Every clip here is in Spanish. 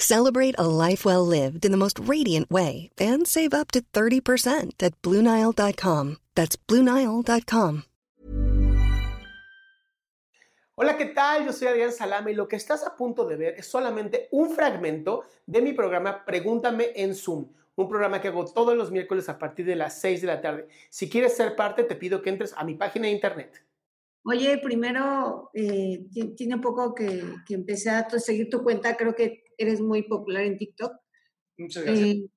Celebrate a life well lived in the most radiant way and save up to 30% at BlueNile.com. That's BlueNile.com. Hola, ¿qué tal? Yo soy Adrián Salame y lo que estás a punto de ver es solamente un fragmento de mi programa Pregúntame en Zoom, un programa que hago todos los miércoles a partir de las 6 de la tarde. Si quieres ser parte, te pido que entres a mi página de internet. Oye, primero, eh, tiene poco que, que, empecé a seguir tu cuenta, creo que eres muy popular en TikTok. Muchas gracias. Eh,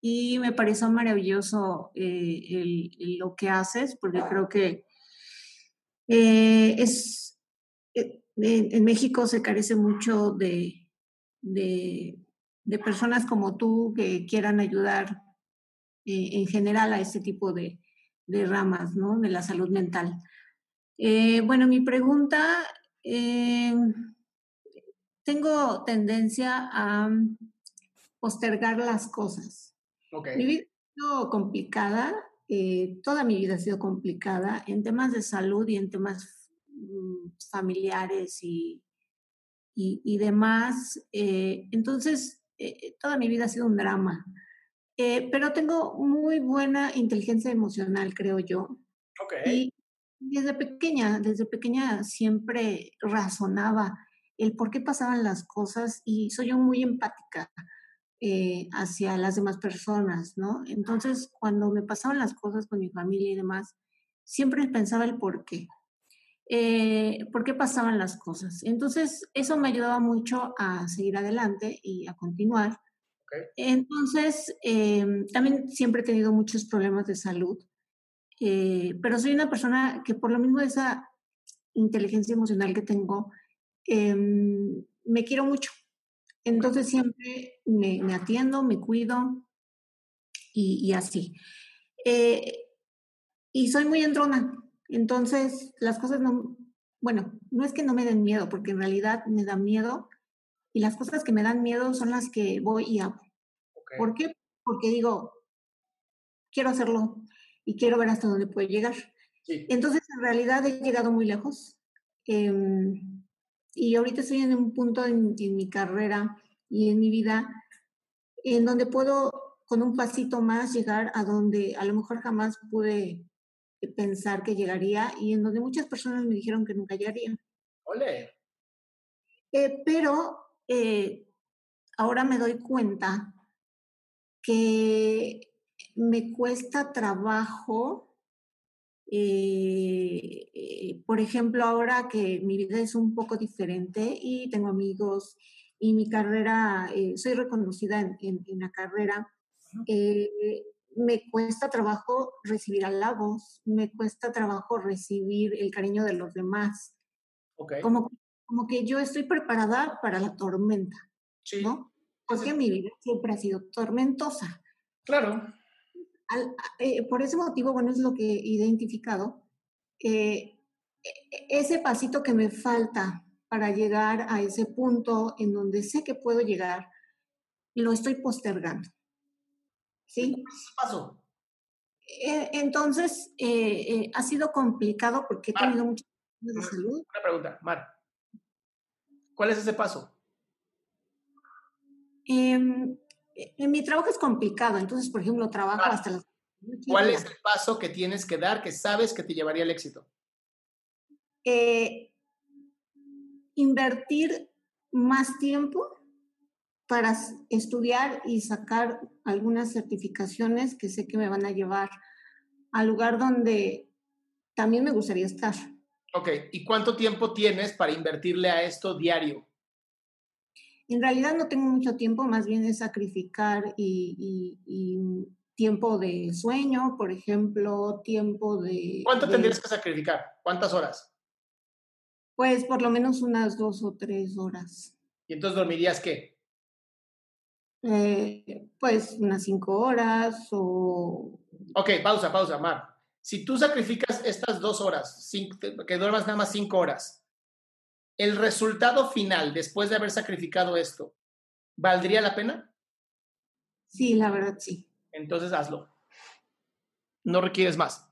y me pareció maravilloso eh, el, el, lo que haces, porque creo que eh, es, en, en, México se carece mucho de, de, de, personas como tú que quieran ayudar en general a este tipo de, de ramas, ¿no? De la salud mental. Bueno, mi pregunta, eh, tengo tendencia a postergar las cosas. Okay. Mi vida ha sido complicada, eh, toda mi vida ha sido complicada en temas de salud y en temas mm, familiares y, y, y demás. entonces, toda mi vida ha sido un drama. pero tengo muy buena inteligencia emocional, creo yo. Okay. Y, desde pequeña, desde pequeña siempre razonaba el por qué pasaban las cosas y soy yo muy empática eh, hacia las demás personas, ¿no? Entonces, cuando me pasaban las cosas con mi familia y demás, siempre pensaba el por qué. Eh, ¿Por qué pasaban las cosas? Entonces, eso me ayudaba mucho a seguir adelante y a continuar. Okay. Entonces, eh, también siempre he tenido muchos problemas de salud. Eh, pero soy una persona que por lo mismo de esa inteligencia emocional que tengo, eh, me quiero mucho. Entonces siempre me, me atiendo, me cuido y, y así. Eh, y soy muy entrona. Entonces las cosas no, bueno, no es que no me den miedo, porque en realidad me dan miedo y las cosas que me dan miedo son las que voy y hago. Okay. ¿Por qué? Porque digo, quiero hacerlo, y quiero ver hasta dónde puedo llegar. Sí. Entonces, en realidad he llegado muy lejos. Eh, y ahorita estoy en un punto en, en, mi carrera y en mi vida en donde puedo con un pasito más llegar a donde a lo mejor jamás pude pensar que llegaría y en donde muchas personas me dijeron que nunca llegaría. ¡Ole! Eh, pero eh, ahora me doy cuenta que me cuesta trabajo, eh, eh, por ejemplo, ahora que mi vida es un poco diferente y tengo amigos y mi carrera, eh, soy reconocida en, en, en la carrera, me cuesta trabajo recibir halagos, me cuesta trabajo recibir el cariño de los demás. Okay. Como, como que yo estoy preparada para la tormenta, sí. ¿no? Porque mi vida siempre ha sido tormentosa. Claro eh, por ese motivo, bueno, es lo que he identificado, eh, e, ese pasito que me falta para llegar a ese punto en donde sé que puedo llegar, lo estoy postergando. ¿Sí? paso? Eh, entonces, ha sido complicado porque he tenido muchos problemas de salud. Una pregunta, Mar. ¿Cuál es ese paso? Em, en mi trabajo es complicado, entonces, por ejemplo, trabajo hasta las... ¿Cuál es el paso que tienes que dar que sabes que te llevaría al éxito? Eh, invertir más tiempo para estudiar y sacar algunas certificaciones que sé que me van a llevar al lugar donde también me gustaría estar. Ok, ¿y cuánto tiempo tienes para invertirle a esto diario? En realidad no tengo mucho tiempo, más bien es sacrificar y, tiempo de sueño, por ejemplo, tiempo de... ¿Cuánto tendrías que sacrificar? ¿Cuántas horas? Pues por lo menos unas dos o tres horas. ¿Y entonces dormirías qué? Eh, pues unas cinco horas o... Ok, pausa, pausa, Mar. Si tú sacrificas estas dos horas, que duermas nada más cinco horas, el resultado final, después de haber sacrificado esto, ¿valdría la pena? Sí, la verdad sí. Entonces hazlo. No requieres más.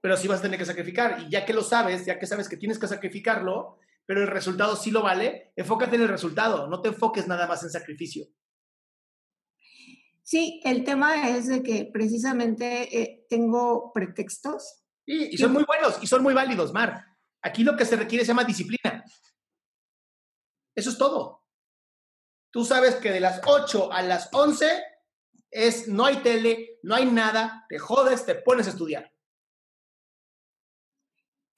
Pero sí vas a tener que sacrificar. Y ya que lo sabes, ya que sabes que tienes que sacrificarlo, pero el resultado sí lo vale, enfócate en el resultado. No te enfoques nada más en sacrificio. Sí, el tema es de que precisamente eh, tengo pretextos. y son muy buenos y son muy válidos, Mar. Aquí lo que se requiere se llama disciplina. Eso es todo. Tú sabes que de las 8 a las 11 es no hay tele, no hay nada, te jodes, te pones a estudiar.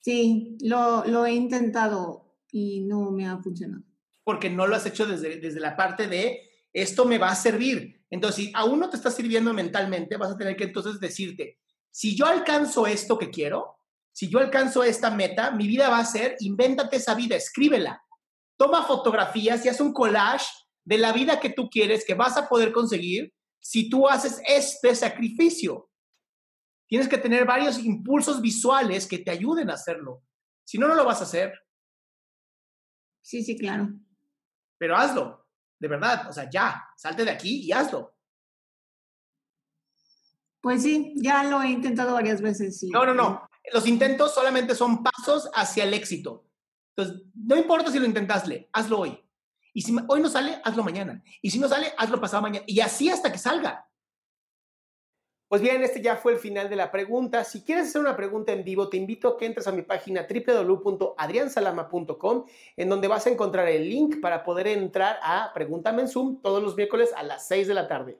Sí, lo, he intentado y no me ha funcionado. Porque no lo has hecho desde, desde la parte de esto me va a servir. Entonces, si aún no te está sirviendo mentalmente, vas a tener que entonces decirte, si yo alcanzo esto que quiero, si yo alcanzo esta meta, mi vida va a ser, invéntate esa vida, escríbela. Toma fotografías y haz un collage de la vida que tú quieres, que vas a poder conseguir si tú haces este sacrificio. Tienes que tener varios impulsos visuales que te ayuden a hacerlo. Si no, no lo vas a hacer. Sí, sí, claro. Pero hazlo, de verdad. O sea, ya, salte de aquí y hazlo. Pues sí, ya lo he intentado varias veces. No, no, no los intentos solamente son pasos hacia el éxito. Entonces, no importa si lo intentasle, hazlo hoy. Y si hoy no sale, hazlo mañana. Y si no sale, hazlo pasado mañana. Y así hasta que salga. Pues bien, este ya fue el final de la pregunta. Si quieres hacer una pregunta en vivo, te invito a que entres a mi página www.adriansalama.com, en donde vas a encontrar el link para poder entrar a Pregúntame en Zoom todos los miércoles a las 6 de la tarde.